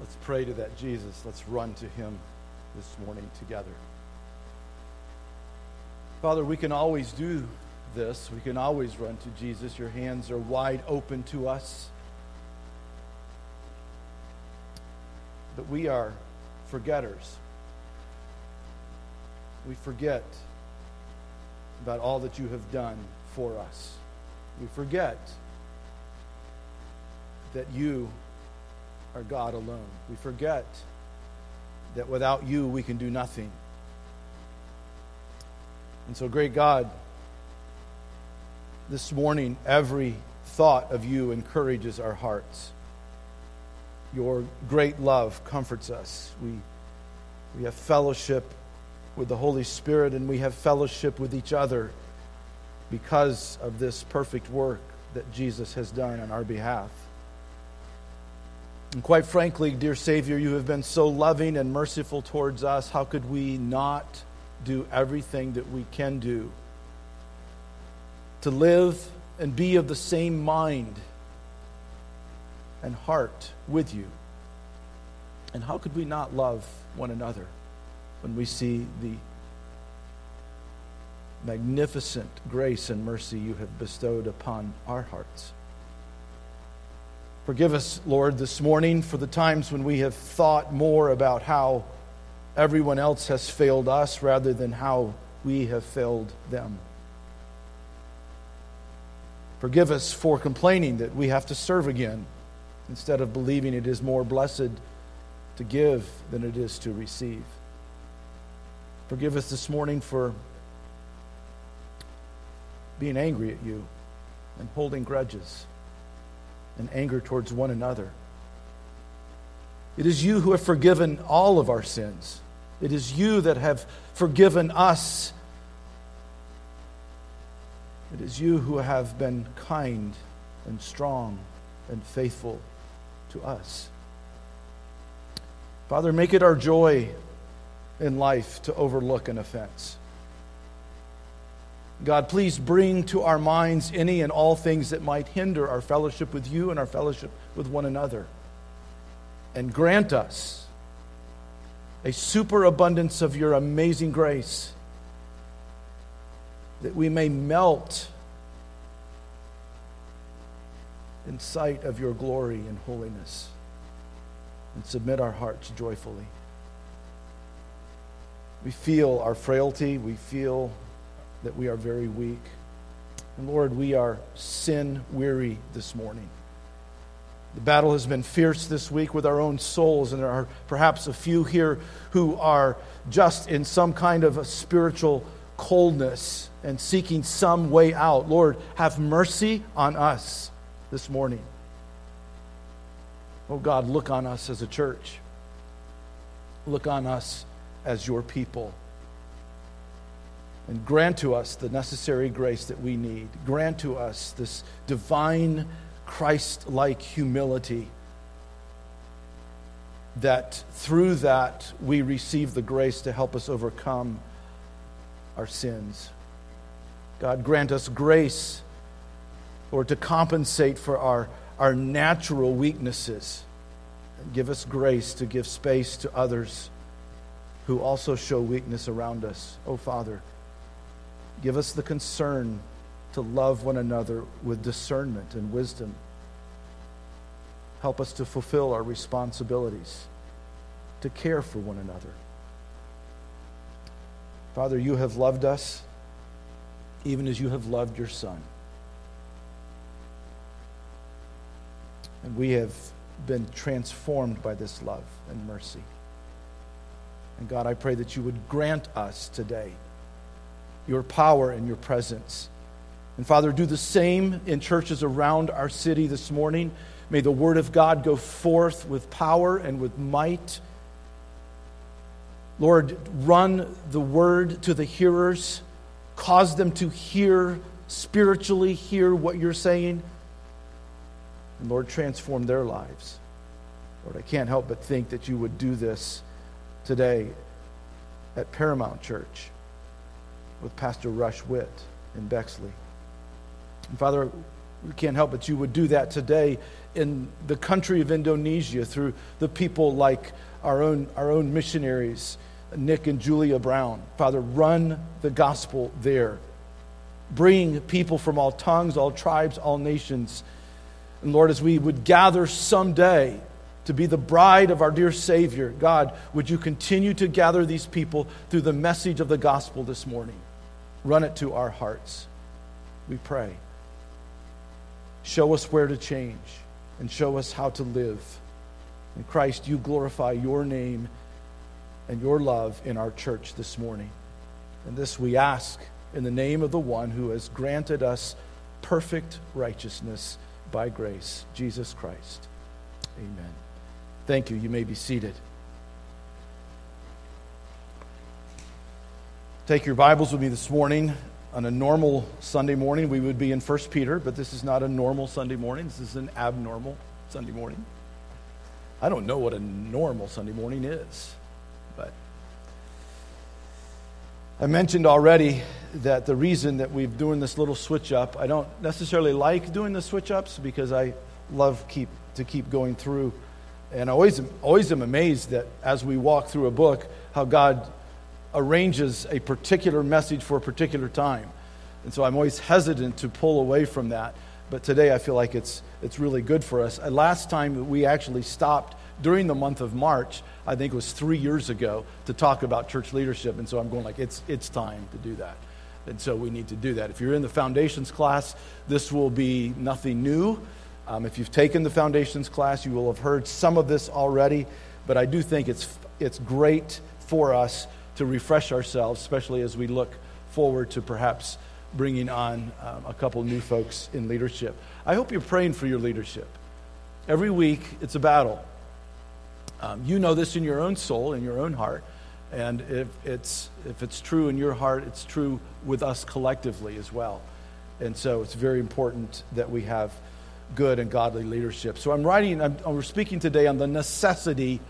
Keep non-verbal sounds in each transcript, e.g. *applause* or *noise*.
Let's pray to that Jesus. Let's run to him this morning together. Father, we can always do this. We can always run to Jesus. Your hands are wide open to us. But we are forgetters. We forget about all that you have done for us. We forget that you are God alone. We forget that without you we can do nothing. And so, great God, this morning, every thought of you encourages our hearts. Your great love comforts us. We, we have fellowship with the Holy Spirit and we have fellowship with each other because of this perfect work that Jesus has done on our behalf. And quite frankly, dear Savior, you have been so loving and merciful towards us. How could we not do everything that we can do to live and be of the same mind and heart with you? And how could we not love one another when we see the magnificent grace and mercy you have bestowed upon our hearts? Forgive us, Lord, this morning for the times when we have thought more about how everyone else has failed us rather than how we have failed them. Forgive us for complaining that we have to serve again instead of believing it is more blessed to give than it is to receive. Forgive us this morning for being angry at you and holding grudges and anger towards one another. It is you who have forgiven all of our sins. It is you that have forgiven us. It is you who have been kind and strong and faithful to us. Father, make it our joy in life to overlook an offense. God, please bring to our minds any and all things that might hinder our fellowship with you and our fellowship with one another. And grant us a superabundance of your amazing grace that we may melt in sight of your glory and holiness and submit our hearts joyfully. We feel our frailty, we feel that we are very weak. And Lord, we are sin weary this morning. The battle has been fierce this week with our own souls, and there are perhaps a few here who are just in some kind of a spiritual coldness and seeking some way out. Lord, have mercy on us this morning. Oh God, look on us as a church. Look on us as your people and grant to us the necessary grace that we need. Grant to us this divine, Christ like humility that through that we receive the grace to help us overcome our sins. God, grant us grace or to compensate for our, our natural weaknesses. And give us grace to give space to others who also show weakness around us. Oh, Father. Give us the concern to love one another with discernment and wisdom. Help us to fulfill our responsibilities, to care for one another. Father, you have loved us even as you have loved your Son. And we have been transformed by this love and mercy. And God, I pray that you would grant us today your power and your presence. And Father, do the same in churches around our city this morning. May the word of God go forth with power and with might. Lord, run the word to the hearers, cause them to hear spiritually, hear what you're saying. And Lord, transform their lives. Lord, I can't help but think that you would do this today at Paramount Church with Pastor Rush Witt in Bexley. And Father, we can't help but you would do that today in the country of Indonesia through the people like our own, our own missionaries, Nick and Julia Brown. Father, run the gospel there. Bring people from all tongues, all tribes, all nations. And Lord, as we would gather someday to be the bride of our dear Savior, God, would you continue to gather these people through the message of the gospel this morning? Run it to our hearts. We pray. Show us where to change and show us how to live. In Christ, you glorify your name and your love in our church this morning. And this we ask in the name of the one who has granted us perfect righteousness by grace, Jesus Christ. Amen. Thank you. You may be seated. Take your Bibles with me this morning. On a normal Sunday morning, we would be in 1 Peter, but this is not a normal Sunday morning. This is an abnormal Sunday morning. I don't know what a normal Sunday morning is, but I mentioned already that the reason that we've doing this little switch up, I don't necessarily like doing the switch ups because I love keep to keep going through, and I always always am amazed that as we walk through a book, how God arranges a particular message for a particular time. And so I'm always hesitant to pull away from that. But today I feel like it's, it's really good for us. Uh, last time we actually stopped during the month of March, I think it was three years ago, to talk about church leadership. And so I'm going like, it's, it's time to do that. And so we need to do that. If you're in the foundations class, this will be nothing new. Um, if you've taken the foundations class, you will have heard some of this already. But I do think it's, it's great for us to refresh ourselves, especially as we look forward to perhaps bringing on um, a couple new folks in leadership. I hope you're praying for your leadership. Every week, it's a battle. Um, you know this in your own soul, in your own heart. And if it's, if it's true in your heart, it's true with us collectively as well. And so it's very important that we have good and godly leadership. So I'm writing, I'm, I'm speaking today on the necessity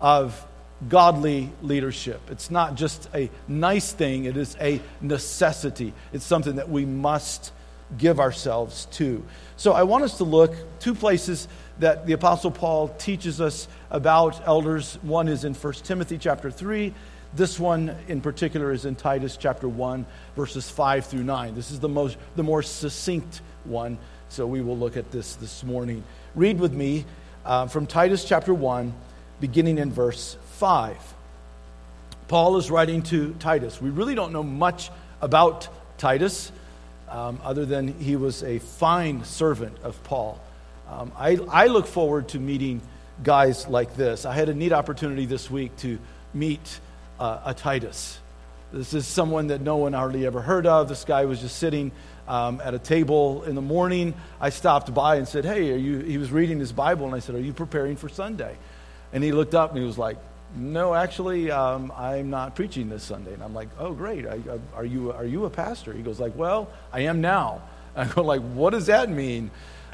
of godly leadership. It's not just a nice thing, it is a necessity. It's something that we must give ourselves to. So I want us to look two places that the apostle Paul teaches us about elders. One is in 1 Timothy chapter 3. This one in particular is in Titus chapter 1 verses 5 through 9. This is the most the more succinct one, so we will look at this this morning. Read with me uh, from Titus chapter 1 beginning in verse 5. Paul is writing to Titus. We really don't know much about Titus um, other than he was a fine servant of Paul. Um, I, I look forward to meeting guys like this. I had a neat opportunity this week to meet uh, a Titus. This is someone that no one hardly ever heard of. This guy was just sitting um, at a table in the morning. I stopped by and said, Hey, are you, he was reading his Bible, and I said, Are you preparing for Sunday? And he looked up and he was like, no, actually, um, I'm not preaching this Sunday. And I'm like, oh, great. I, I, are, you, are you a pastor? He goes like, well, I am now. *laughs* I go like, what does that mean?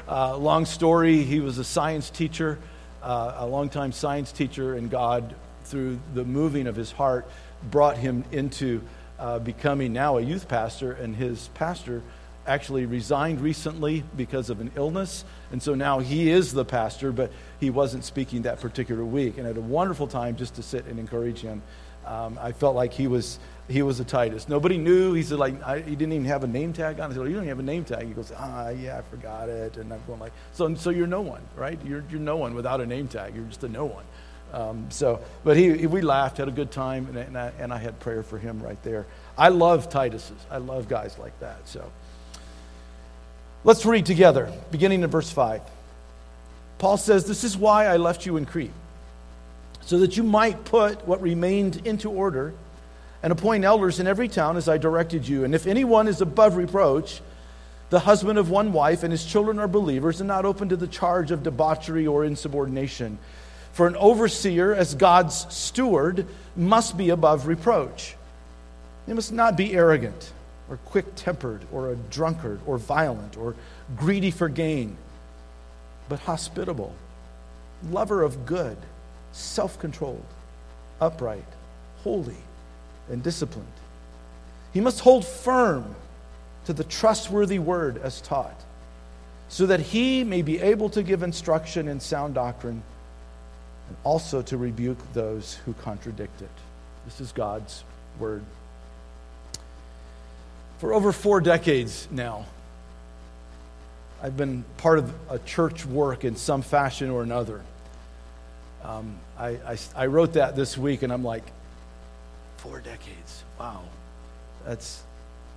Uh, long story, he was a science teacher, uh, a longtime science teacher, and God, through the moving of his heart, brought him into uh, becoming now a youth pastor, and his pastor actually resigned recently because of an illness. And so now he is the pastor, but he wasn't speaking that particular week. And I had a wonderful time just to sit and encourage him. Um, I felt like he was, he was a Titus. Nobody knew. He said, like, I, he didn't even have a name tag on. I said, well, you don't have a name tag. He goes, ah, yeah, I forgot it. And I'm going like, so, so you're no one, right? You're, you're no one without a name tag. You're just a no one. Um, so, but he, we laughed, had a good time, and, and, I, and I had prayer for him right there. I love Titus's. I love guys like that. So. Let's read together, beginning in verse 5. Paul says, This is why I left you in Crete, so that you might put what remained into order and appoint elders in every town as I directed you. And if anyone is above reproach, the husband of one wife and his children are believers and not open to the charge of debauchery or insubordination. For an overseer, as God's steward, must be above reproach. He must not be arrogant or quick tempered, or a drunkard, or violent, or greedy for gain, but hospitable, lover of good, self controlled, upright, holy, and disciplined. He must hold firm to the trustworthy word as taught. so that he may be able to give instruction in sound doctrine and also to rebuke those who contradict it. This is God's word. For over four decades now, I've been part of a church work in some fashion or another. Um, I, I, I, wrote that this week and I'm like, four decades. Wow. That's,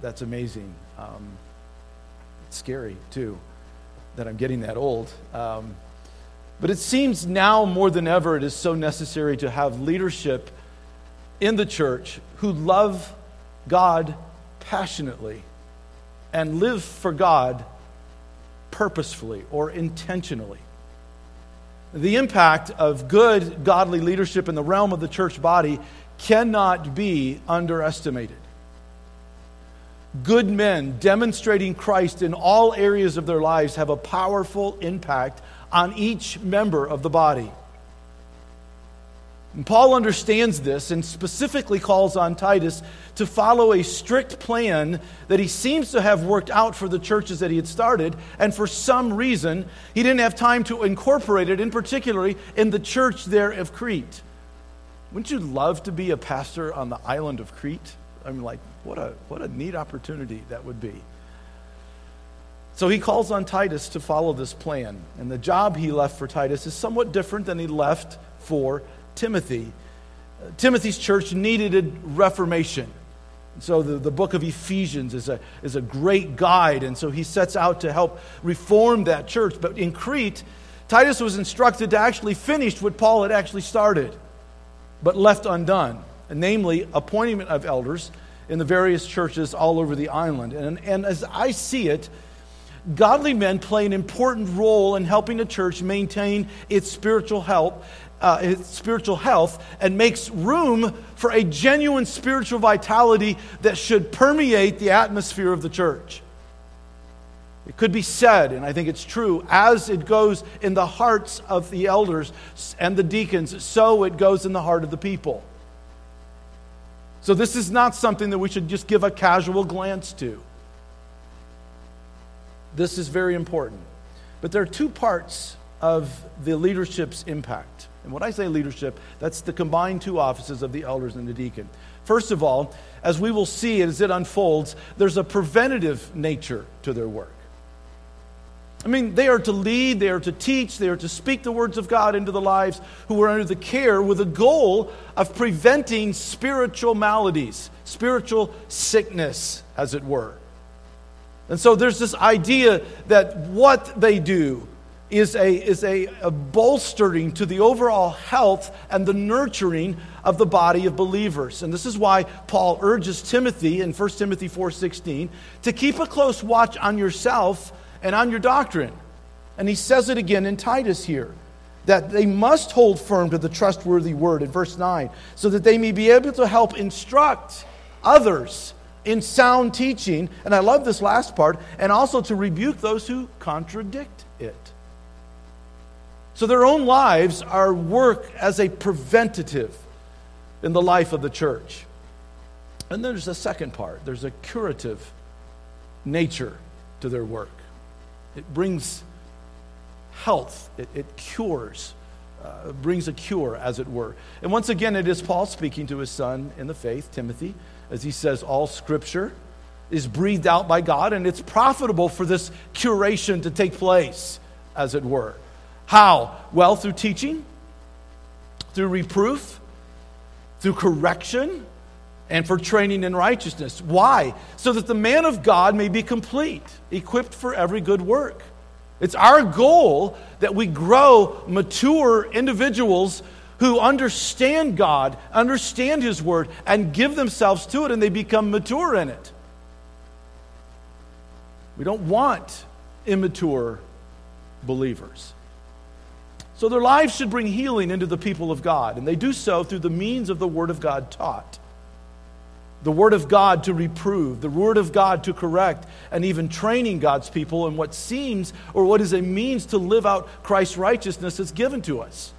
that's amazing. Um, it's scary, too that I'm getting that old. Um, but it seems now more than ever it is so necessary to have leadership in the church who love God passionately and live for God purposefully or intentionally. The impact of good, godly leadership in the realm of the church body cannot be underestimated good men demonstrating Christ in all areas of their lives have a powerful impact on each member of the body. And Paul understands this and specifically calls on Titus to follow a strict plan that he seems to have worked out for the churches that he had started, and for some reason, he didn't have time to incorporate it, in particularly in the church there of Crete. Wouldn't you love to be a pastor on the island of Crete? I'm like, what a, what a neat opportunity that would be. So he calls on Titus to follow this plan. And the job he left for Titus is somewhat different than he left for Timothy. Uh, Timothy's church needed a reformation. So the, the book of Ephesians is a, is a great guide. And so he sets out to help reform that church. But in Crete, Titus was instructed to actually finish what Paul had actually started, but left undone namely appointment of elders in the various churches all over the island. And, and as I see it, godly men play an important role in helping a church maintain its spiritual health, uh, spiritual health, and makes room for a genuine spiritual vitality that should permeate the atmosphere of the church. It could be said, and I think it's true, as it goes in the hearts of the elders and the deacons, so it goes in the heart of the people. So, this is not something that we should just give a casual glance to. This is very important. But there are two parts of the leadership's impact. And when I say leadership, that's the combined two offices of the elders and the deacon. First of all, as we will see as it unfolds, there's a preventative nature to their work. I mean, they are to lead, they are to teach, they are to speak the words of God into the lives who are under the care with a goal of preventing spiritual maladies, spiritual sickness, as it were. And so there's this idea that what they do is a, is a, a bolstering to the overall health and the nurturing of the body of believers. And this is why Paul urges Timothy in 1 Timothy 4:16 to keep a close watch on yourself and on your doctrine. And he says it again in Titus here that they must hold firm to the trustworthy word in verse 9 so that they may be able to help instruct others in sound teaching. And I love this last part, and also to rebuke those who contradict it. So their own lives are work as a preventative in the life of the church. And there's a second part there's a curative nature to their work. It brings health, it, it cures, uh, brings a cure, as it were. And once again, it is Paul speaking to his son in the faith, Timothy, as he says, All scripture is breathed out by God, and it's profitable for this curation to take place, as it were. How? Well, through teaching, through reproof, through correction, and for training in righteousness. Why? So that the man of God may be complete, equipped for every good work. It's our goal that we grow mature individuals who understand God, understand His Word, and give themselves to it, and they become mature in it. We don't want immature believers. So their lives should bring healing into the people of God, and they do so through the means of the Word of God taught the Word of God to reprove, the Word of God to correct, and even training God's people in what seems or what is a means to live out Christ's righteousness that's given to us.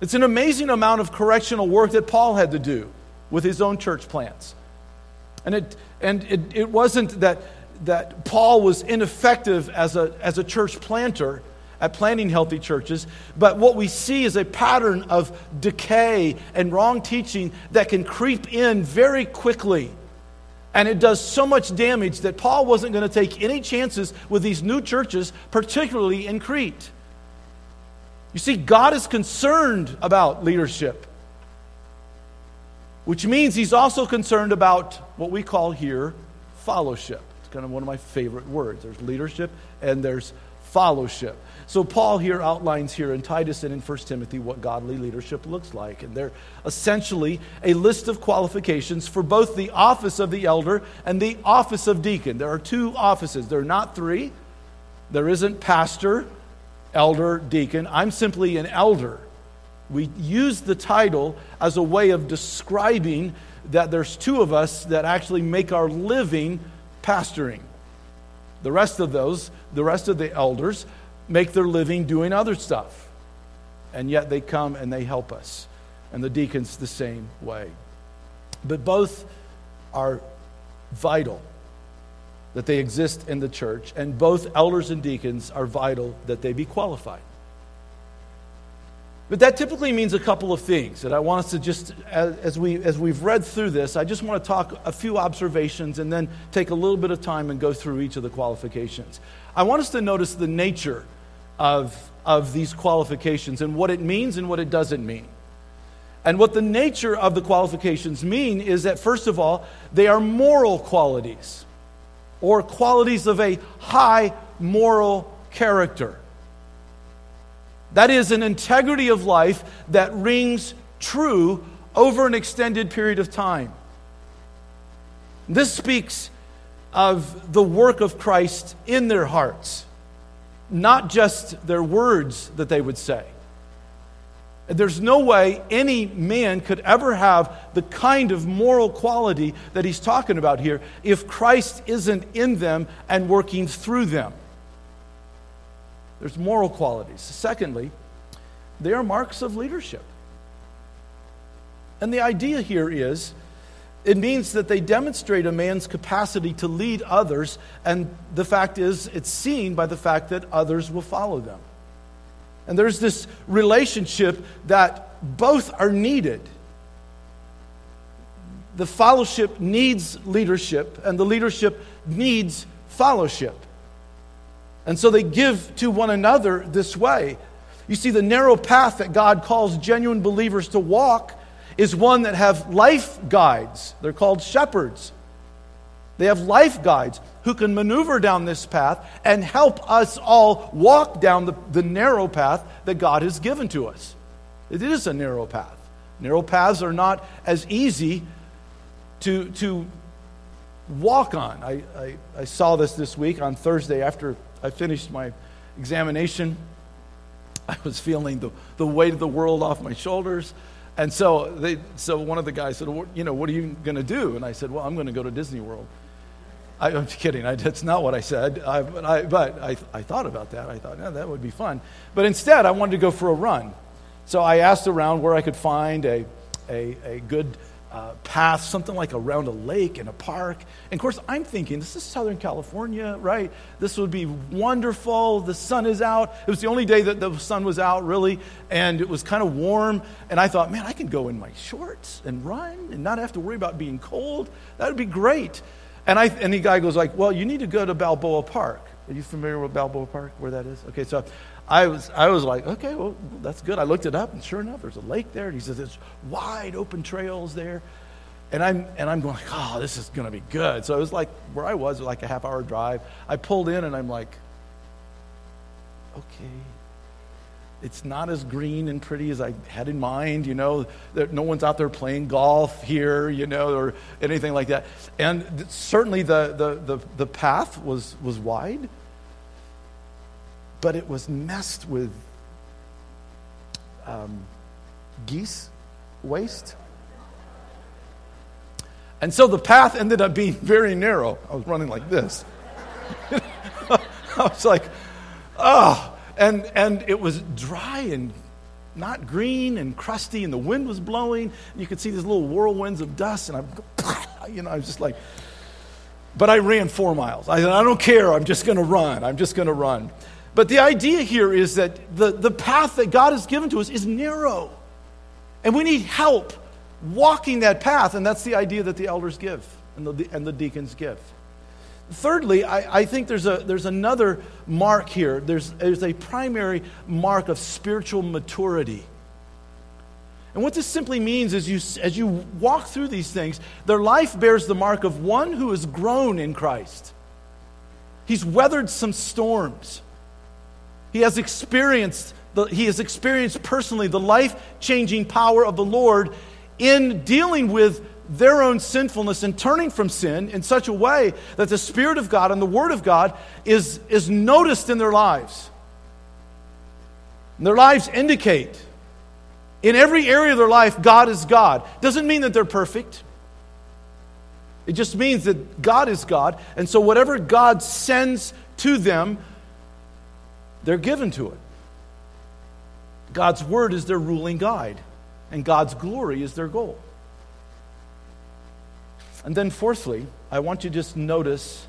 It's an amazing amount of correctional work that Paul had to do with his own church plants. And it, and it, it wasn't that that Paul was ineffective as a, as a church planter at planting healthy churches, but what we see is a pattern of decay and wrong teaching that can creep in very quickly. And it does so much damage that Paul wasn't going to take any chances with these new churches, particularly in Crete. You see, God is concerned about leadership, which means He's also concerned about what we call here fellowship. It's kind of one of my favorite words. There's leadership and there's fellowship. So, Paul here outlines here in Titus and in 1 Timothy what godly leadership looks like. And they're essentially a list of qualifications for both the office of the elder and the office of deacon. There are two offices, there are not three. There isn't pastor, elder, deacon. I'm simply an elder. We use the title as a way of describing that there's two of us that actually make our living pastoring. The rest of those, the rest of the elders, make their living doing other stuff. And yet they come and they help us. And the deacons the same way. But both are vital that they exist in the church, and both elders and deacons are vital that they be qualified. But that typically means a couple of things that I want us to just, as, we, as we've read through this, I just want to talk a few observations and then take a little bit of time and go through each of the qualifications. I want us to notice the nature of, of these qualifications and what it means and what it doesn't mean. And what the nature of the qualifications mean is that, first of all, they are moral qualities or qualities of a high moral character. That is an integrity of life that rings true over an extended period of time. This speaks of the work of Christ in their hearts not just their words that they would say. There's no way any man could ever have the kind of moral quality that he's talking about here if Christ isn't in them and working through them. There's moral qualities. Secondly, they are marks of leadership. And the idea here is it means that they demonstrate a man's capacity to lead others, and the fact is, it's seen by the fact that others will follow them. And there's this relationship that both are needed. The fellowship needs leadership, and the leadership needs fellowship. And so they give to one another this way. You see, the narrow path that God calls genuine believers to walk is one that have life guides. They're called shepherds. They have life guides who can maneuver down this path and help us all walk down the, the narrow path that God has given to us. It is a narrow path. Narrow paths are not as easy to, to walk on. I, I, I saw this this week on Thursday after I finished my examination. I was feeling the, the weight of the world off my shoulders. And so, they, so one of the guys said, well, you know, what are you going to do? And I said, well, I'm going to go to Disney World. I, am kidding. I, that's not what I said. I, but I, but I, I thought about that. I thought, yeah, that would be fun. But instead, I wanted to go for a run. So I asked around where I could find a, a, a good uh, path, something like around a lake in a park. And of course, I'm thinking, this is Southern California, right? This would be wonderful. The sun is out. It was the only day that the sun was out, really, and it was kind of warm. And I thought, man, I can go in my shorts and run and not have to worry about being cold. That would be great. And, I, and the guy goes like, well, you need to go to Balboa Park. Are you familiar with Balboa Park, where that is? Okay, so I was, I was like, okay, well, that's good. I looked it up, and sure enough, there's a lake there. And he says, there's wide open trails there. And I'm, and I'm going oh, this is going to be good. So it was like where I was, like a half hour drive. I pulled in, and I'm like, okay. It's not as green and pretty as I had in mind, you know. There, no one's out there playing golf here, you know, or anything like that. And certainly the, the, the, the path was, was wide but it was messed with um, geese waste. And so the path ended up being very narrow. I was running like this. *laughs* I was like, oh. And, and it was dry and not green and crusty, and the wind was blowing. You could see these little whirlwinds of dust, and I'm, *laughs* you know, I was just like, but I ran four miles. I said, I don't care. I'm just going to run. I'm just going to run. But the idea here is that the, the path that God has given to us is narrow. And we need help walking that path. And that's the idea that the elders give and the, and the deacons give. Thirdly, I, I, think there's, a, there's another mark here. There's, there's a primary mark of spiritual maturity. And what this simply means is you, as you walk through these things, their life bears the mark of one who has grown in Christ. He's weathered some storms. He has experienced, the, he has experienced personally the life changing power of the Lord in dealing with their own sinfulness and turning from sin in such a way that the Spirit of God and the Word of God is, is noticed in their lives. And their lives indicate in every area of their life, God is God. Doesn't mean that they're perfect. It just means that God is God. And so whatever God sends to them, they're given to it. God's word is their ruling guide, and God's glory is their goal. And then, fourthly, I want you to just notice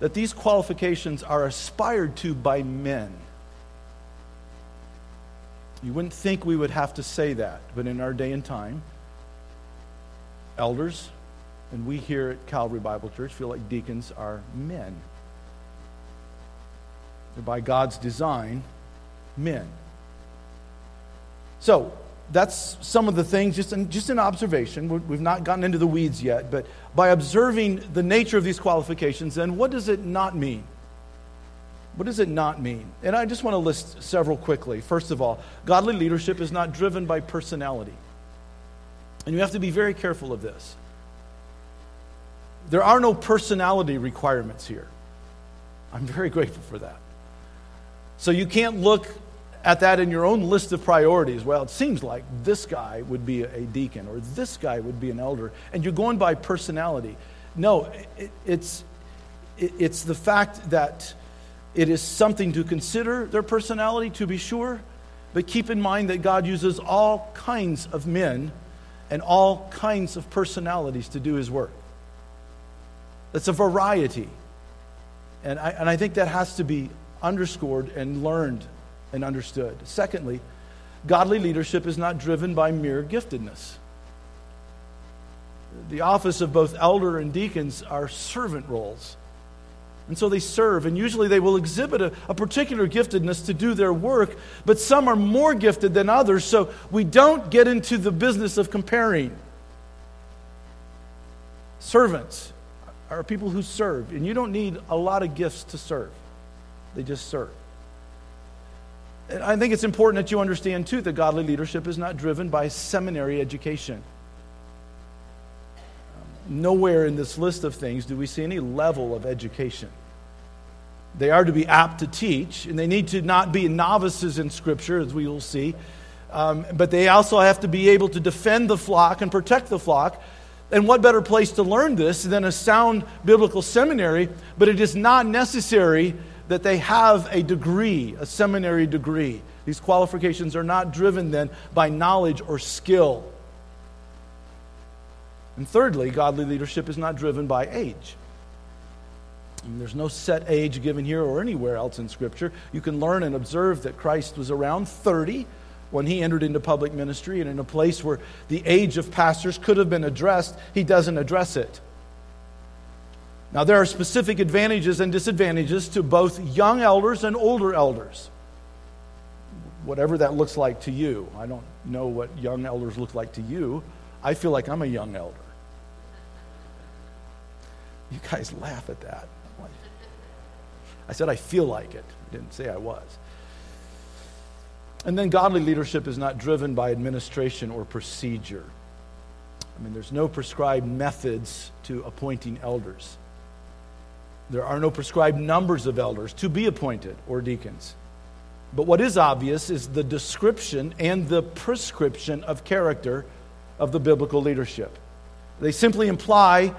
that these qualifications are aspired to by men. You wouldn't think we would have to say that, but in our day and time, elders, and we here at Calvary Bible Church feel like deacons are men. By God's design, men. So, that's some of the things, just an, just an observation. We've not gotten into the weeds yet, but by observing the nature of these qualifications, then what does it not mean? What does it not mean? And I just want to list several quickly. First of all, godly leadership is not driven by personality. And you have to be very careful of this. There are no personality requirements here. I'm very grateful for that. So you can't look at that in your own list of priorities. Well, it seems like this guy would be a deacon or this guy would be an elder, and you're going by personality. No, it, it's, it, it's the fact that it is something to consider their personality, to be sure, but keep in mind that God uses all kinds of men and all kinds of personalities to do his work. That's a variety. And I, and I think that has to be underscored and learned and understood. Secondly, godly leadership is not driven by mere giftedness. The office of both elder and deacons are servant roles. And so they serve, and usually they will exhibit a, a, particular giftedness to do their work, but some are more gifted than others, so we don't get into the business of comparing. Servants are people who serve, and you don't need a lot of gifts to serve, they just serve. And I think it's important that you understand, too, that godly leadership is not driven by seminary education. Nowhere in this list of things do we see any level of education. They are to be apt to teach, and they need to not be novices in Scripture, as we will see. Um, but they also have to be able to defend the flock and protect the flock. And what better place to learn this than a sound biblical seminary? But it is not necessary that they have a degree, a seminary degree. These qualifications are not driven then by knowledge or skill. And thirdly, godly leadership is not driven by age. There's no set age given here or anywhere else in Scripture. You can learn and observe that Christ was around 30 when he entered into public ministry, and in a place where the age of pastors could have been addressed, he doesn't address it. Now, there are specific advantages and disadvantages to both young elders and older elders. Whatever that looks like to you. I don't know what young elders look like to you. I feel like I'm a young elder. You guys laugh at that. I said, I feel like it. I didn't say I was. And then godly leadership is not driven by administration or procedure. I mean, there's no prescribed methods to appointing elders. There are no prescribed numbers of elders to be appointed or deacons. But what is obvious is the description and the prescription of character of the biblical leadership. They simply imply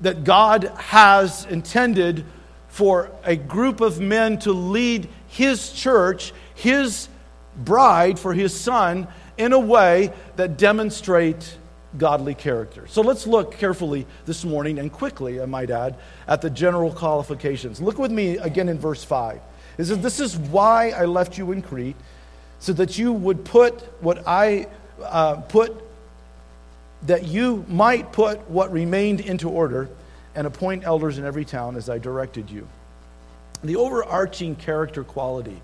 that God has intended for a group of men to lead his church, his bride for his son, in a way that demonstrate godly character. So let's look carefully this morning and quickly, I might add, at the general qualifications. Look with me again in verse 5. It says, This is why I left you in Crete, so that you would put what I uh, put, that you might put what remained into order and appoint elders in every town as I directed you. The overarching character quality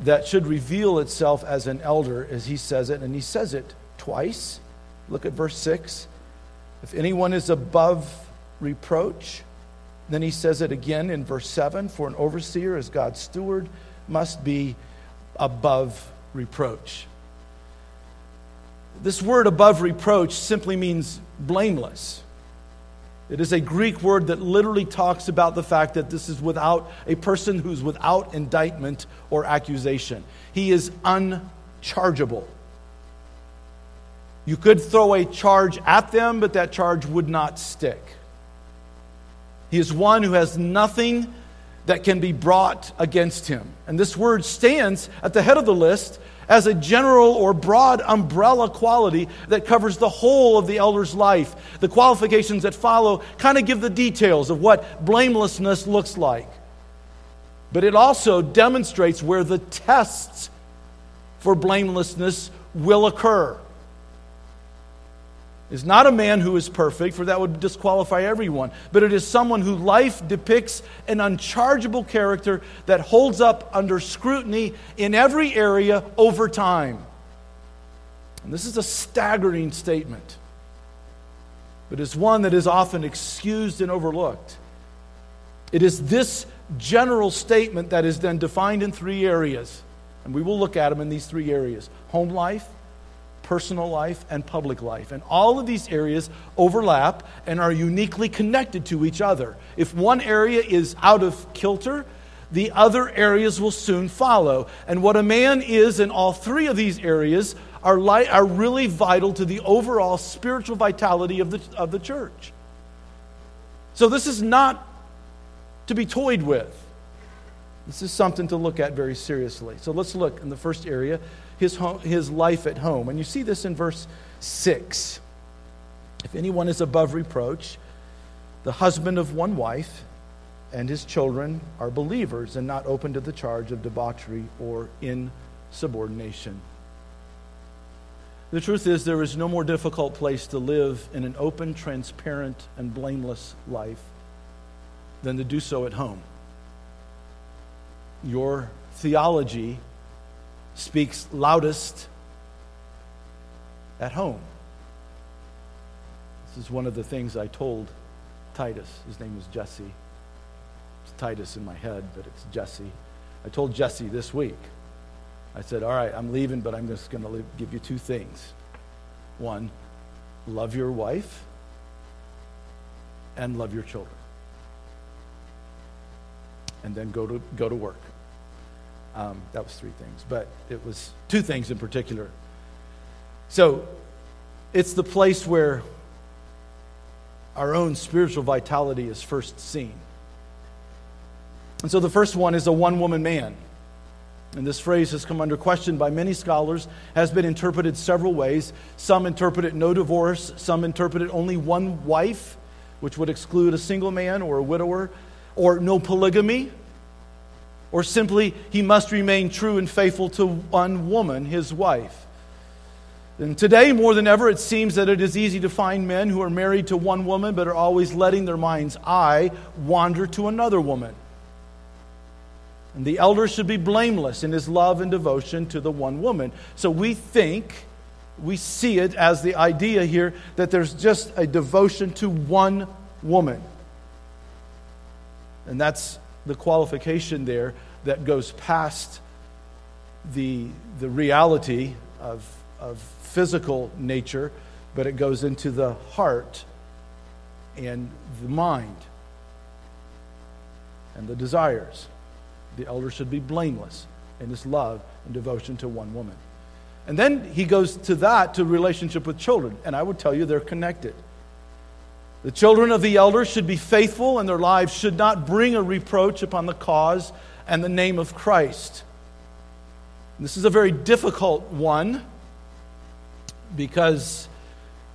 that should reveal itself as an elder, as he says it, and he says it twice. Look at verse 6. If anyone is above reproach, then he says it again in verse 7 for an overseer as God's steward must be above reproach. This word above reproach simply means blameless. It is a Greek word that literally talks about the fact that this is without a person who's without indictment or accusation. He is unchargeable. You could throw a charge at them, but that charge would not stick. He is one who has nothing that can be brought against him. And this word stands at the head of the list as a general or broad umbrella quality that covers the whole of the elder's life. The qualifications that follow kind of give the details of what blamelessness looks like. But it also demonstrates where the tests for blamelessness will occur is not a man who is perfect, for that would disqualify everyone, but it is someone whose life depicts an unchargeable character that holds up under scrutiny in every area over time. And this is a staggering statement, but it's one that is often excused and overlooked. It is this general statement that is then defined in three areas, and we will look at them in these three areas home life personal life, and public life. And all of these areas overlap and are uniquely connected to each other. If one area is out of kilter, the other areas will soon follow. And what a man is in all three of these areas are, li- are really vital to the overall spiritual vitality of the, of the church. So, this is not to be toyed with. This is something to look at very seriously. So, let's look in the first area his, home, his life at home. And you see this in verse 6. If anyone is above reproach, the husband of one wife and his children are believers and not open to the charge of debauchery or insubordination. The truth is, there is no more difficult place to live in an open, transparent, and blameless life than to do so at home. Your theology speaks loudest at home. This is one of the things I told Titus. His name is Jesse. It's Titus in my head, but it's Jesse. I told Jesse this week. I said, All right, I'm leaving, but I'm just going to give you two things. One, love your wife and love your children. And then go to, go to work. Um, that was three things, but it was two things in particular. So it's the place where our own spiritual vitality is first seen. And so the first one is a one woman man. And this phrase has come under question by many scholars, has been interpreted several ways. Some interpret it no divorce, some interpret it only one wife, which would exclude a single man or a widower, or no polygamy, or simply he must remain true and faithful to one woman, his wife. And today, more than ever, it seems that it is easy to find men who are married to one woman but are always letting their mind's eye wander to another woman. And the elder should be blameless in his love and devotion to the one woman. So we think, we see it as the idea here that there's just a devotion to one woman. And that's the qualification there that goes past the, the reality of, of physical nature, but it goes into the heart and the mind and the desires. The elder should be blameless in his love and devotion to one woman. And then he goes to that to relationship with children. And I would tell you they're connected. The children of the elder should be faithful, and their lives should not bring a reproach upon the cause and the name of Christ. This is a very difficult one because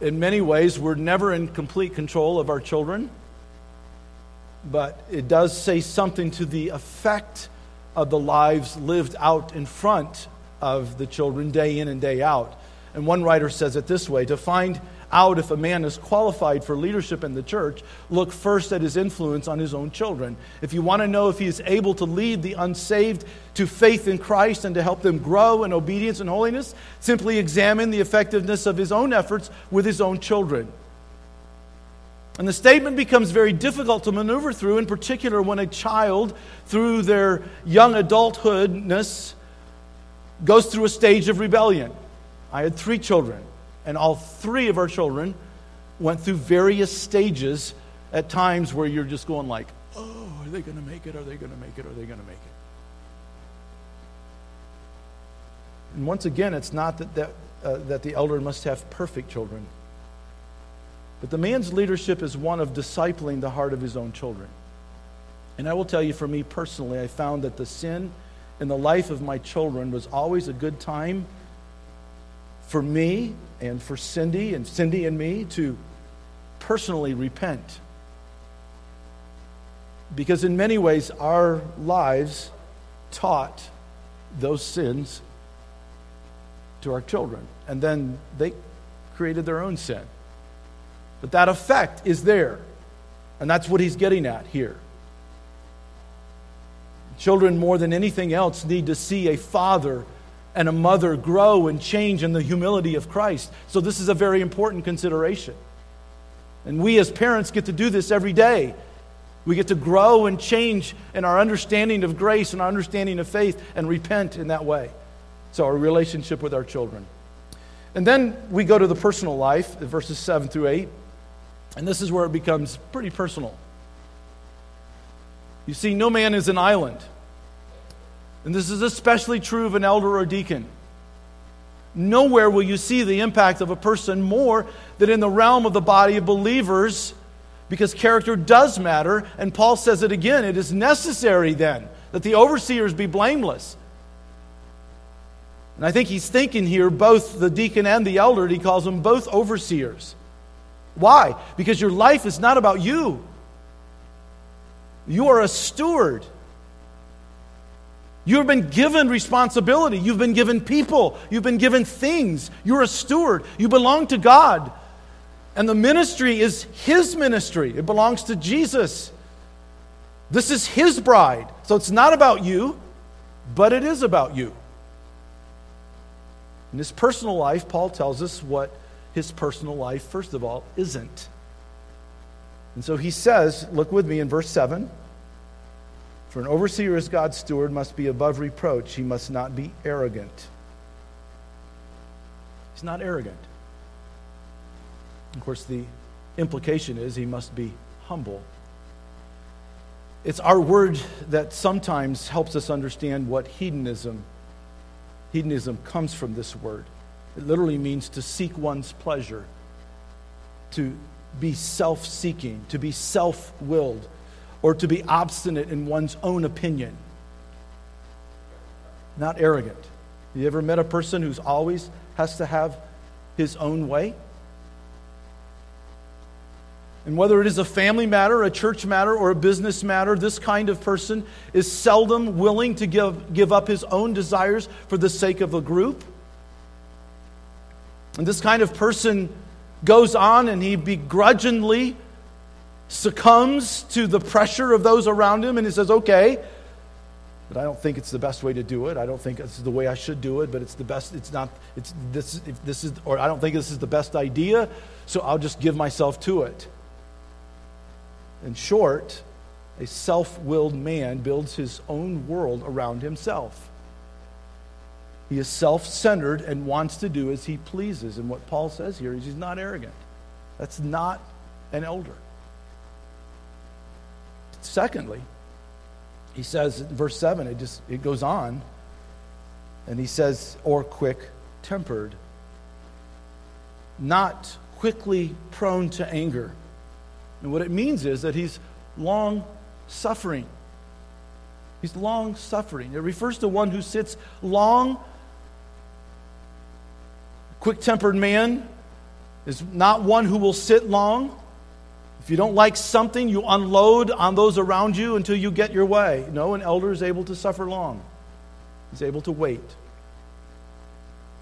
in many ways, we're never in complete control of our children, but it does say something to the effect of the lives lived out in front of the children day in and day out. And one writer says it this way to find out if a man is qualified for leadership in the church, look first at his influence on his own children. If you want to know if he is able to lead the unsaved to faith in Christ and to help them grow in obedience and holiness, simply examine the effectiveness of his own efforts with his own children. And the statement becomes very difficult to maneuver through, in particular when a child, through their young adulthoodness, goes through a stage of rebellion. I had three children and all three of our children went through various stages at times where you're just going like, oh, are they going to make it? Are they going to make it? Are they going to make it? And once again, it's not that, that, uh, that the elder must have perfect children. But the man's leadership is one of discipling the heart of his own children. And I will tell you, for me personally, I found that the sin in the life of my children was always a good time for me and for Cindy and Cindy and me to personally repent. Because in many ways, our lives taught those sins to our children. And then they created their own sin. But that effect is there. And that's what he's getting at here. Children, more than anything else, need to see a father and a mother grow and change in the humility of Christ. So, this is a very important consideration. And we as parents get to do this every day. We get to grow and change in our understanding of grace and our understanding of faith and repent in that way. So, our relationship with our children. And then we go to the personal life, verses 7 through 8. And this is where it becomes pretty personal. You see, no man is an island. And this is especially true of an elder or deacon. Nowhere will you see the impact of a person more than in the realm of the body of believers because character does matter. And Paul says it again it is necessary then that the overseers be blameless. And I think he's thinking here both the deacon and the elder, he calls them both overseers. Why? Because your life is not about you. You are a steward. You've been given responsibility. You've been given people. You've been given things. You're a steward. You belong to God. And the ministry is His ministry, it belongs to Jesus. This is His bride. So it's not about you, but it is about you. In his personal life, Paul tells us what his personal life, first of all, isn't. And so he says, look with me in verse 7. For an overseer as God's steward must be above reproach. He must not be arrogant. He's not arrogant. Of course, the implication is he must be humble. It's our word that sometimes helps us understand what hedonism hedonism comes from this word. It literally means to seek one's pleasure, to be self-seeking, to be self-willed or to be obstinate in one's own opinion. Not arrogant. Have you ever met a person who's always has to have his own way? And whether it is a family matter, a church matter, or a business matter, this kind of person is seldom willing to give, give up his own desires for the sake of a group. And this kind of person goes on and he begrudgingly succumbs to the pressure of those around him and he says, okay, but I don't think it's the best way to do it. I don't think this is the way I should do it, but it's the best. It's not, it's this, if this is, or I don't think this is the best idea, so I'll just give myself to it. In short, a self willed man builds his own world around himself. He is self centered and wants to do as he pleases. And what Paul says here is he's not arrogant. That's not an elder. Secondly, he says in verse 7, it just it goes on, and he says, or quick tempered, not quickly prone to anger. And what it means is that he's long suffering. He's long suffering. It refers to one who sits long, quick tempered man is not one who will sit long. If you don't like something, you unload on those around you until you get your way. No, an elder is able to suffer long, he's able to wait.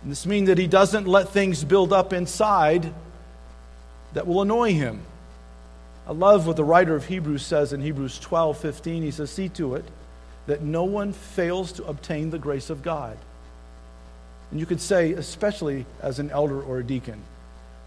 And this means that he doesn't let things build up inside that will annoy him. I love what the writer of Hebrews says in Hebrews 12 15. He says, See to it that no one fails to obtain the grace of God. And you could say, especially as an elder or a deacon,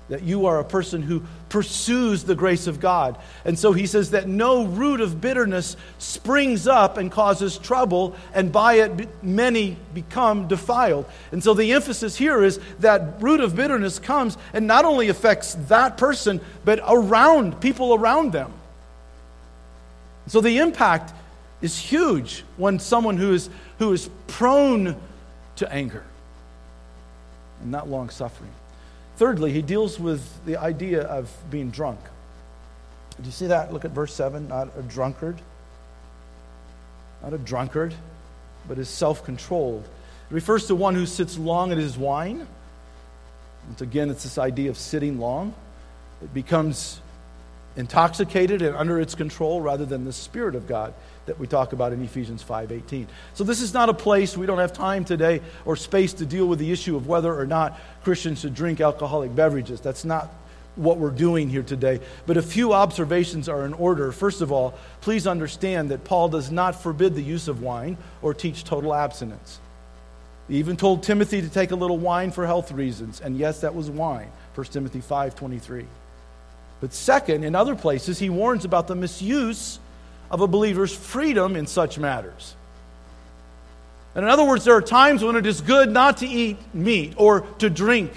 that you are a person who pursues the grace of God. And so he says that no root of bitterness springs up and causes trouble, and by it many become defiled. And so the emphasis here is that root of bitterness comes and not only affects that person, but around people around them. So the impact is huge when someone who is, who is prone to anger and not long suffering. Thirdly, he deals with the idea of being drunk. Do you see that? Look at verse 7. Not a drunkard, not a drunkard, but is self controlled. It refers to one who sits long at his wine. Once again, it's this idea of sitting long. It becomes intoxicated and under its control rather than the Spirit of God that we talk about in Ephesians 5:18. So this is not a place we don't have time today or space to deal with the issue of whether or not Christians should drink alcoholic beverages. That's not what we're doing here today. But a few observations are in order. First of all, please understand that Paul does not forbid the use of wine or teach total abstinence. He even told Timothy to take a little wine for health reasons, and yes, that was wine. 1 Timothy 5:23. But second, in other places, he warns about the misuse of a believer's freedom in such matters. And in other words, there are times when it is good not to eat meat or to drink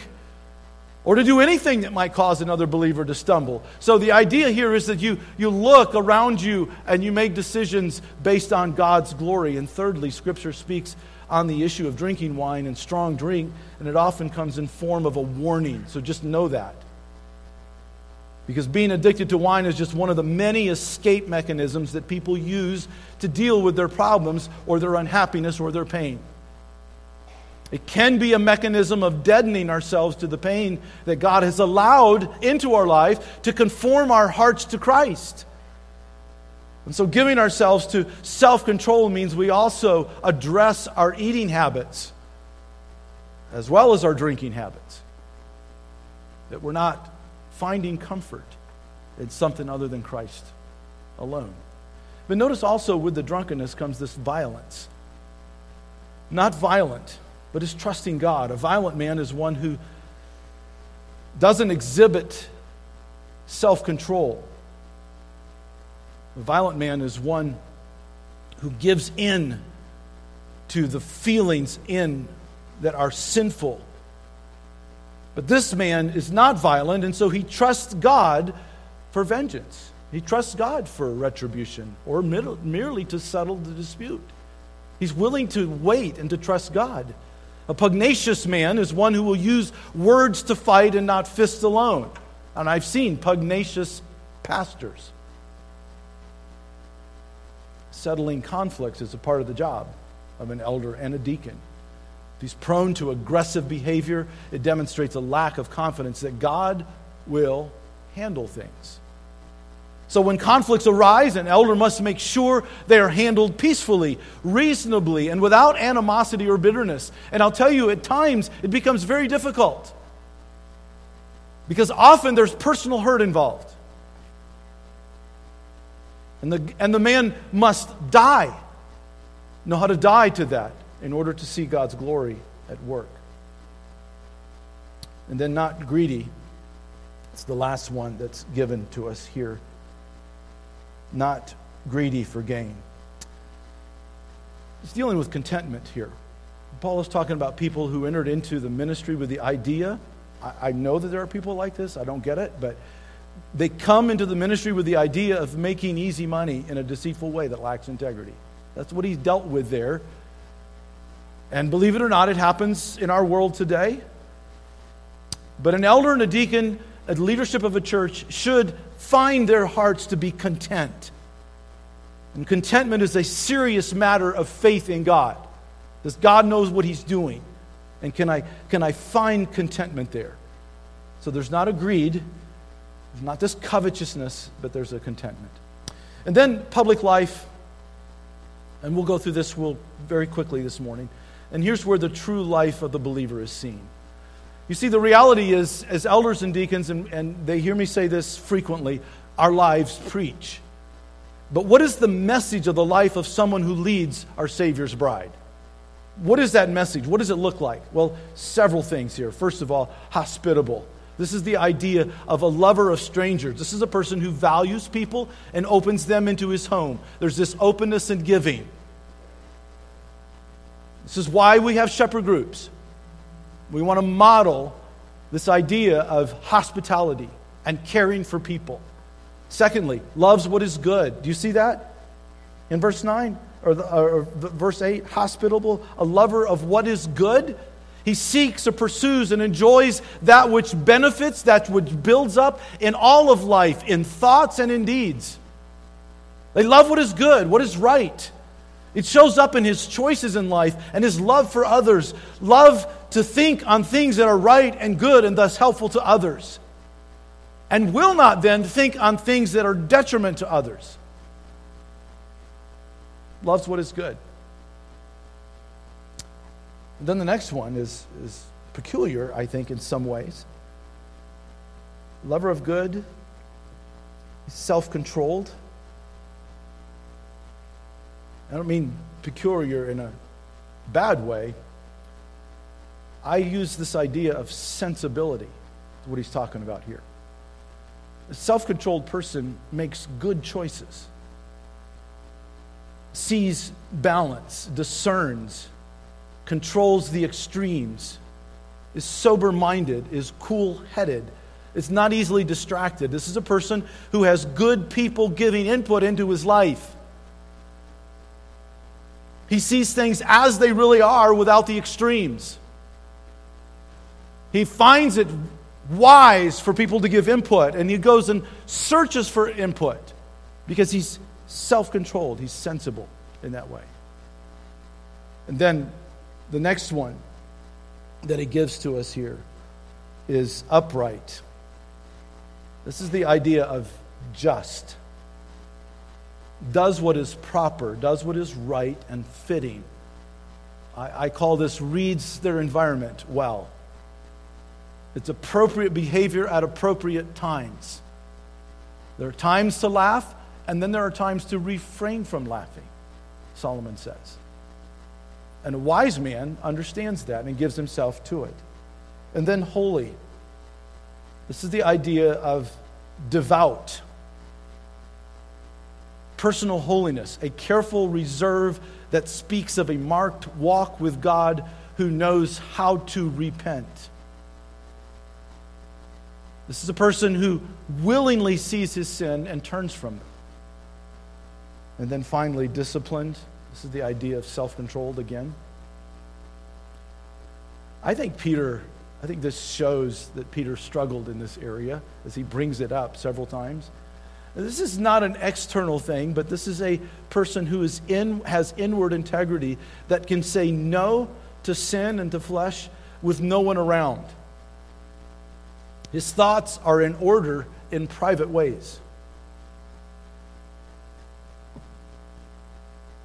or to do anything that might cause another believer to stumble. So the idea here is that you, you look around you and you make decisions based on God's glory. And thirdly, Scripture speaks on the issue of drinking wine and strong drink, and it often comes in form of a warning. So just know that. Because being addicted to wine is just one of the many escape mechanisms that people use to deal with their problems or their unhappiness or their pain. It can be a mechanism of deadening ourselves to the pain that God has allowed into our life to conform our hearts to Christ. And so, giving ourselves to self control means we also address our eating habits as well as our drinking habits. That we're not finding comfort in something other than Christ alone. But notice also with the drunkenness comes this violence. Not violent, but is trusting God. A violent man is one who doesn't exhibit self control. A violent man is one who gives in to the feelings in that are sinful but this man is not violent, and so he trusts God for vengeance. He trusts God for retribution or merely to settle the dispute. He's willing to wait and to trust God. A pugnacious man is one who will use words to fight and not fists alone. And I've seen pugnacious pastors. Settling conflicts is a part of the job of an elder and a deacon. If he's prone to aggressive behavior, it demonstrates a lack of confidence that God will handle things. So when conflicts arise, an elder must make sure they are handled peacefully, reasonably, and without animosity or bitterness. And I'll tell you, at times it becomes very difficult because often there's personal hurt involved. And the, and the man must die, know how to die to that in order to see God's glory at work. And then, not greedy. It's the last one that's given to us here. Not greedy for gain. It's dealing with contentment here. Paul is talking about people who entered into the ministry with the idea. I, I know that there are people like this, I don't get it, but they come into the ministry with the idea of making easy money in a deceitful way that lacks integrity. That's what he's dealt with there and believe it or not, it happens in our world today. But an elder and a deacon, a leadership of a church, should find their hearts to be content. And contentment is a serious matter of faith in God. Does God knows what He's doing? And can I, can I find contentment there? So there's not a greed, there's not this covetousness, but there's a contentment. And then public life, and we'll go through this we'll, very quickly this morning. And here's where the true life of the believer is seen. You see, the reality is, as elders and deacons, and, and they hear me say this frequently, our lives preach. But what is the message of the life of someone who leads our Savior's bride? What is that message? What does it look like? Well, several things here. First of all, hospitable. This is the idea of a lover of strangers. This is a person who values people and opens them into his home. There's this openness and giving. This is why we have shepherd groups. We want to model this idea of hospitality and caring for people. Secondly, loves what is good. Do you see that? In verse 9 or, the, or verse 8, hospitable, a lover of what is good. He seeks or pursues and enjoys that which benefits, that which builds up in all of life, in thoughts and in deeds. They love what is good, what is right. It shows up in his choices in life and his love for others, love to think on things that are right and good and thus helpful to others, and will not then think on things that are detriment to others. Loves what is good. And then the next one is, is peculiar, I think, in some ways. Lover of good, self controlled. I don't mean peculiar in a bad way. I use this idea of sensibility, what he's talking about here. A self controlled person makes good choices, sees balance, discerns controls the extremes, is sober minded, is cool headed, is not easily distracted. This is a person who has good people giving input into his life. He sees things as they really are without the extremes. He finds it wise for people to give input, and he goes and searches for input because he's self controlled, he's sensible in that way. And then the next one that he gives to us here is upright. This is the idea of just. Does what is proper, does what is right and fitting. I, I call this reads their environment well. It's appropriate behavior at appropriate times. There are times to laugh, and then there are times to refrain from laughing, Solomon says. And a wise man understands that and gives himself to it. And then holy. This is the idea of devout. Personal holiness, a careful reserve that speaks of a marked walk with God who knows how to repent. This is a person who willingly sees his sin and turns from it. And then finally, disciplined. This is the idea of self controlled again. I think Peter, I think this shows that Peter struggled in this area as he brings it up several times. This is not an external thing, but this is a person who is in, has inward integrity that can say no to sin and to flesh with no one around. His thoughts are in order in private ways.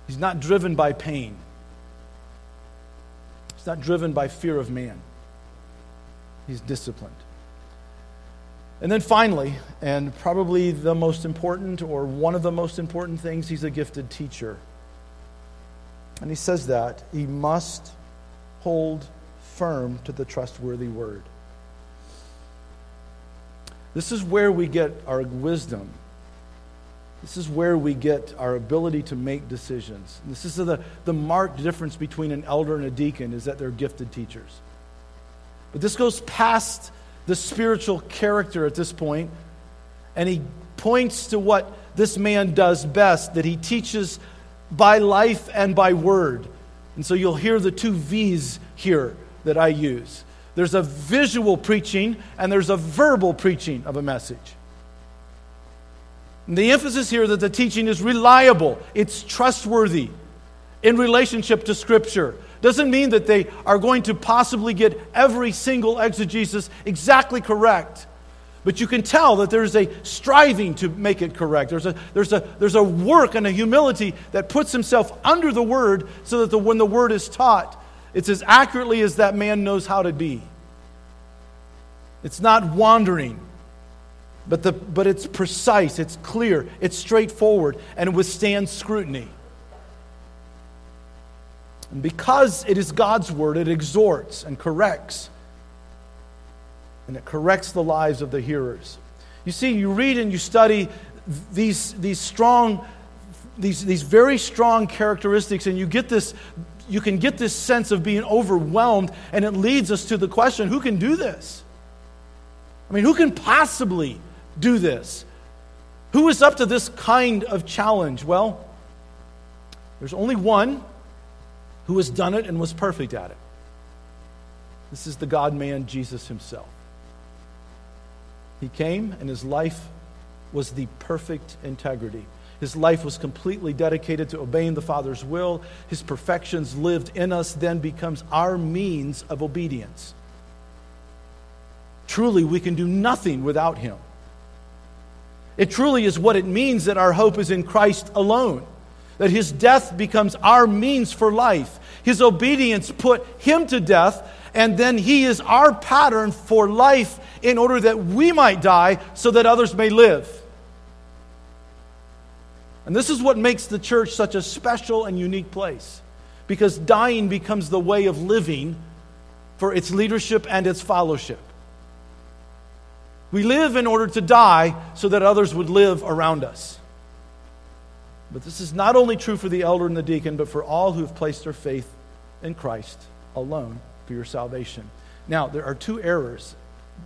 He's not driven by pain. He's not driven by fear of man. He's disciplined. And then finally, and probably the most important or one of the most important things, he's a gifted teacher. And he says that he must hold firm to the trustworthy word. This is where we get our wisdom this is where we get our ability to make decisions. This is the, the marked difference between an elder and a deacon is that they're gifted teachers. But this goes past the spiritual character at this point, and he points to what this man does best that he teaches by life and by word. And so you'll hear the two V's here that I use. There's a visual preaching and there's a verbal preaching of a message. And the emphasis here that the teaching is reliable, it's trustworthy in relationship to Scripture. Doesn't mean that they are going to possibly get every single exegesis exactly correct. But you can tell that there's a striving to make it correct. There's a, there's a, there's a work and a humility that puts himself under the word so that the, when the word is taught, it's as accurately as that man knows how to be. It's not wandering, but, the, but it's precise, it's clear, it's straightforward, and it withstands scrutiny. And because it is God's word, it exhorts and corrects and it corrects the lives of the hearers. You see, you read and you study these, these strong, these, these very strong characteristics, and you get this, you can get this sense of being overwhelmed, and it leads us to the question who can do this? I mean, who can possibly do this? Who is up to this kind of challenge? Well, there's only one who has done it and was perfect at it. This is the God man, Jesus himself. He came, and his life was the perfect integrity. His life was completely dedicated to obeying the Father's will. His perfections lived in us then becomes our means of obedience. Truly, we can do nothing without him. It truly is what it means that our hope is in Christ alone, that his death becomes our means for life. His obedience put him to death, and then he is our pattern for life in order that we might die so that others may live. And this is what makes the church such a special and unique place because dying becomes the way of living for its leadership and its fellowship. We live in order to die so that others would live around us. But this is not only true for the elder and the deacon, but for all who have placed their faith in Christ alone for your salvation. Now, there are two errors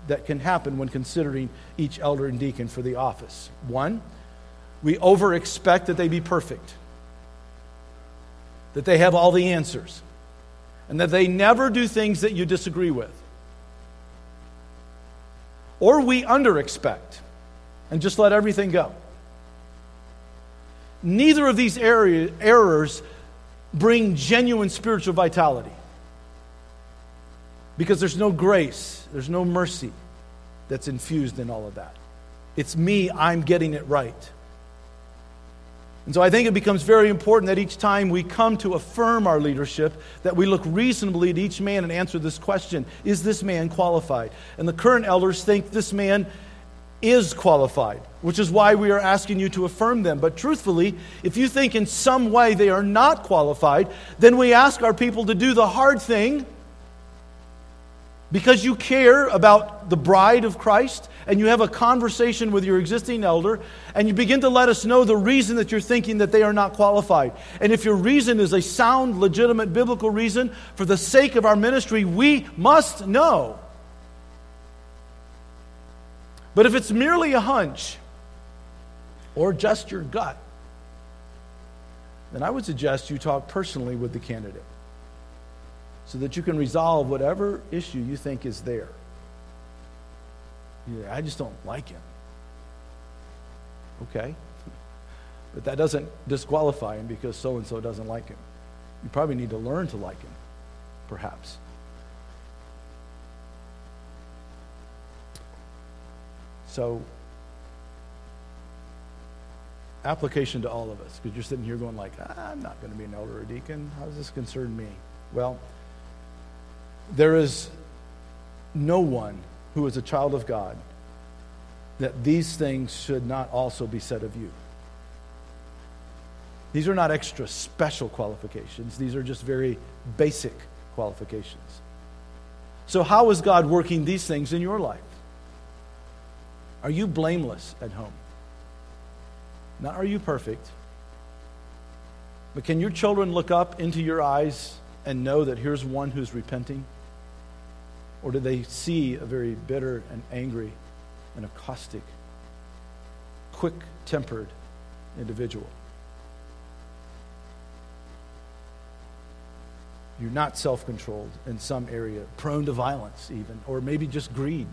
that can happen when considering each elder and deacon for the office. One, we over expect that they be perfect, that they have all the answers, and that they never do things that you disagree with. Or we under expect and just let everything go. Neither of these errors bring genuine spiritual vitality because there's no grace, there's no mercy that's infused in all of that. It's me, I'm getting it right. And so I think it becomes very important that each time we come to affirm our leadership, that we look reasonably at each man and answer this question Is this man qualified? And the current elders think this man is qualified, which is why we are asking you to affirm them. But truthfully, if you think in some way they are not qualified, then we ask our people to do the hard thing because you care about the bride of Christ and you have a conversation with your existing elder and you begin to let us know the reason that you're thinking that they are not qualified. And if your reason is a sound, legitimate biblical reason for the sake of our ministry, we must know. But if it's merely a hunch or just your gut, then I would suggest you talk personally with the candidate so that you can resolve whatever issue you think is there. Yeah, I just don't like him. Okay. But that doesn't disqualify him because so and so doesn't like him. You probably need to learn to like him, perhaps. So, application to all of us, because you're sitting here going like, I'm not going to be an elder or deacon. How does this concern me? Well, there is no one who is a child of God that these things should not also be said of you. These are not extra special qualifications, these are just very basic qualifications. So, how is God working these things in your life? Are you blameless at home? Not are you perfect, but can your children look up into your eyes and know that here's one who's repenting? Or do they see a very bitter and angry and a caustic, quick tempered individual? You're not self controlled in some area, prone to violence, even, or maybe just greed.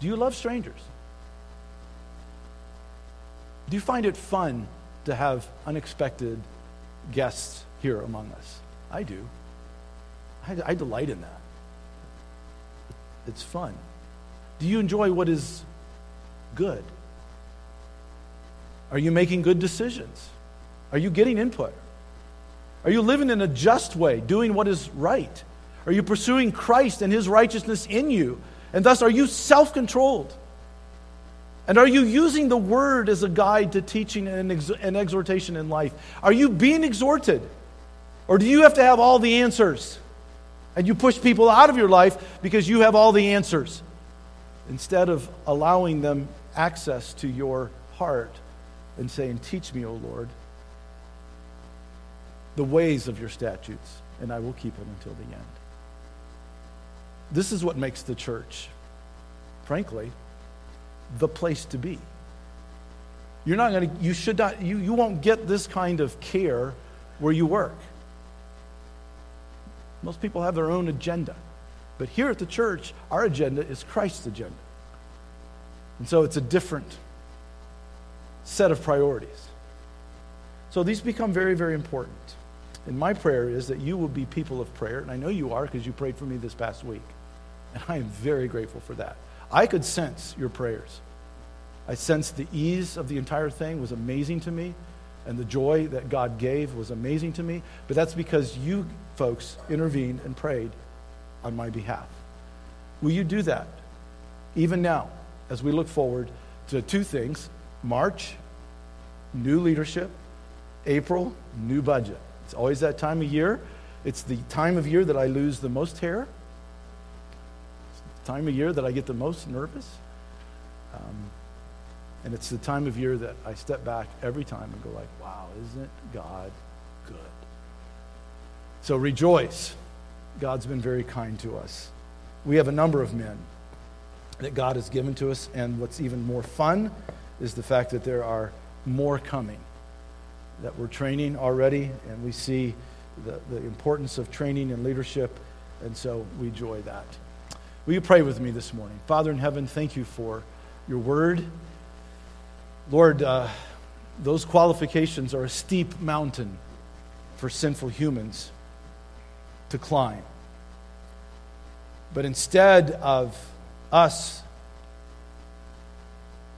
Do you love strangers? Do you find it fun to have unexpected guests here among us. I do. I, I delight in that. It's fun. Do you enjoy what is good? Are you making good decisions? Are you getting input? Are you living in a just way, doing what is right? Are you pursuing Christ and his righteousness in you? And thus, are you self controlled? And are you using the word as a guide to teaching and, ex- and exhortation in life? Are you being exhorted? Or do you have to have all the answers? And you push people out of your life because you have all the answers instead of allowing them access to your heart and saying, Teach me, O Lord, the ways of your statutes, and I will keep them until the end. This is what makes the church, frankly, the place to be. You're not going to, you should not, you, you won't get this kind of care where you work. Most people have their own agenda. But here at the church, our agenda is Christ's agenda. And so it's a different set of priorities. So these become very, very important. And my prayer is that you will be people of prayer. And I know you are because you prayed for me this past week. And I am very grateful for that. I could sense your prayers. I sensed the ease of the entire thing was amazing to me, and the joy that God gave was amazing to me. But that's because you folks intervened and prayed on my behalf. Will you do that even now as we look forward to two things March, new leadership, April, new budget? It's always that time of year. It's the time of year that I lose the most hair time of year that I get the most nervous. Um, and it's the time of year that I step back every time and go like, wow, isn't God good? So rejoice. God's been very kind to us. We have a number of men that God has given to us, and what's even more fun is the fact that there are more coming, that we're training already, and we see the, the importance of training and leadership, and so we enjoy that. Will you pray with me this morning? Father in heaven, thank you for your word. Lord, uh, those qualifications are a steep mountain for sinful humans to climb. But instead of us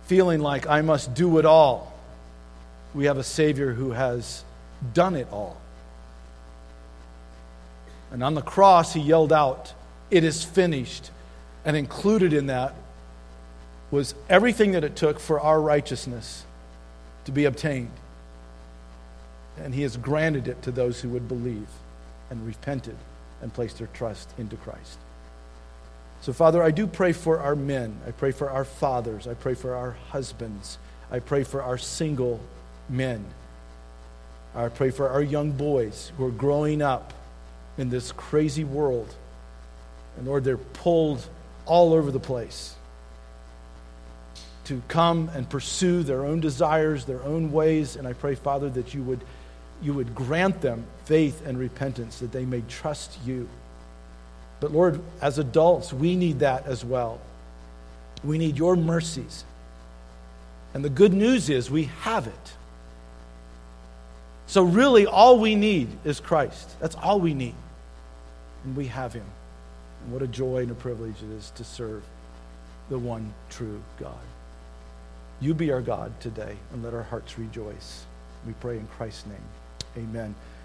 feeling like I must do it all, we have a Savior who has done it all. And on the cross, he yelled out, It is finished. And included in that was everything that it took for our righteousness to be obtained. And he has granted it to those who would believe and repented and placed their trust into Christ. So, Father, I do pray for our men. I pray for our fathers. I pray for our husbands. I pray for our single men. I pray for our young boys who are growing up in this crazy world. And Lord, they're pulled all over the place to come and pursue their own desires, their own ways. And I pray, Father, that you would, you would grant them faith and repentance, that they may trust you. But Lord, as adults, we need that as well. We need your mercies. And the good news is we have it. So, really, all we need is Christ. That's all we need. And we have him. What a joy and a privilege it is to serve the one true God. You be our God today and let our hearts rejoice. We pray in Christ's name. Amen.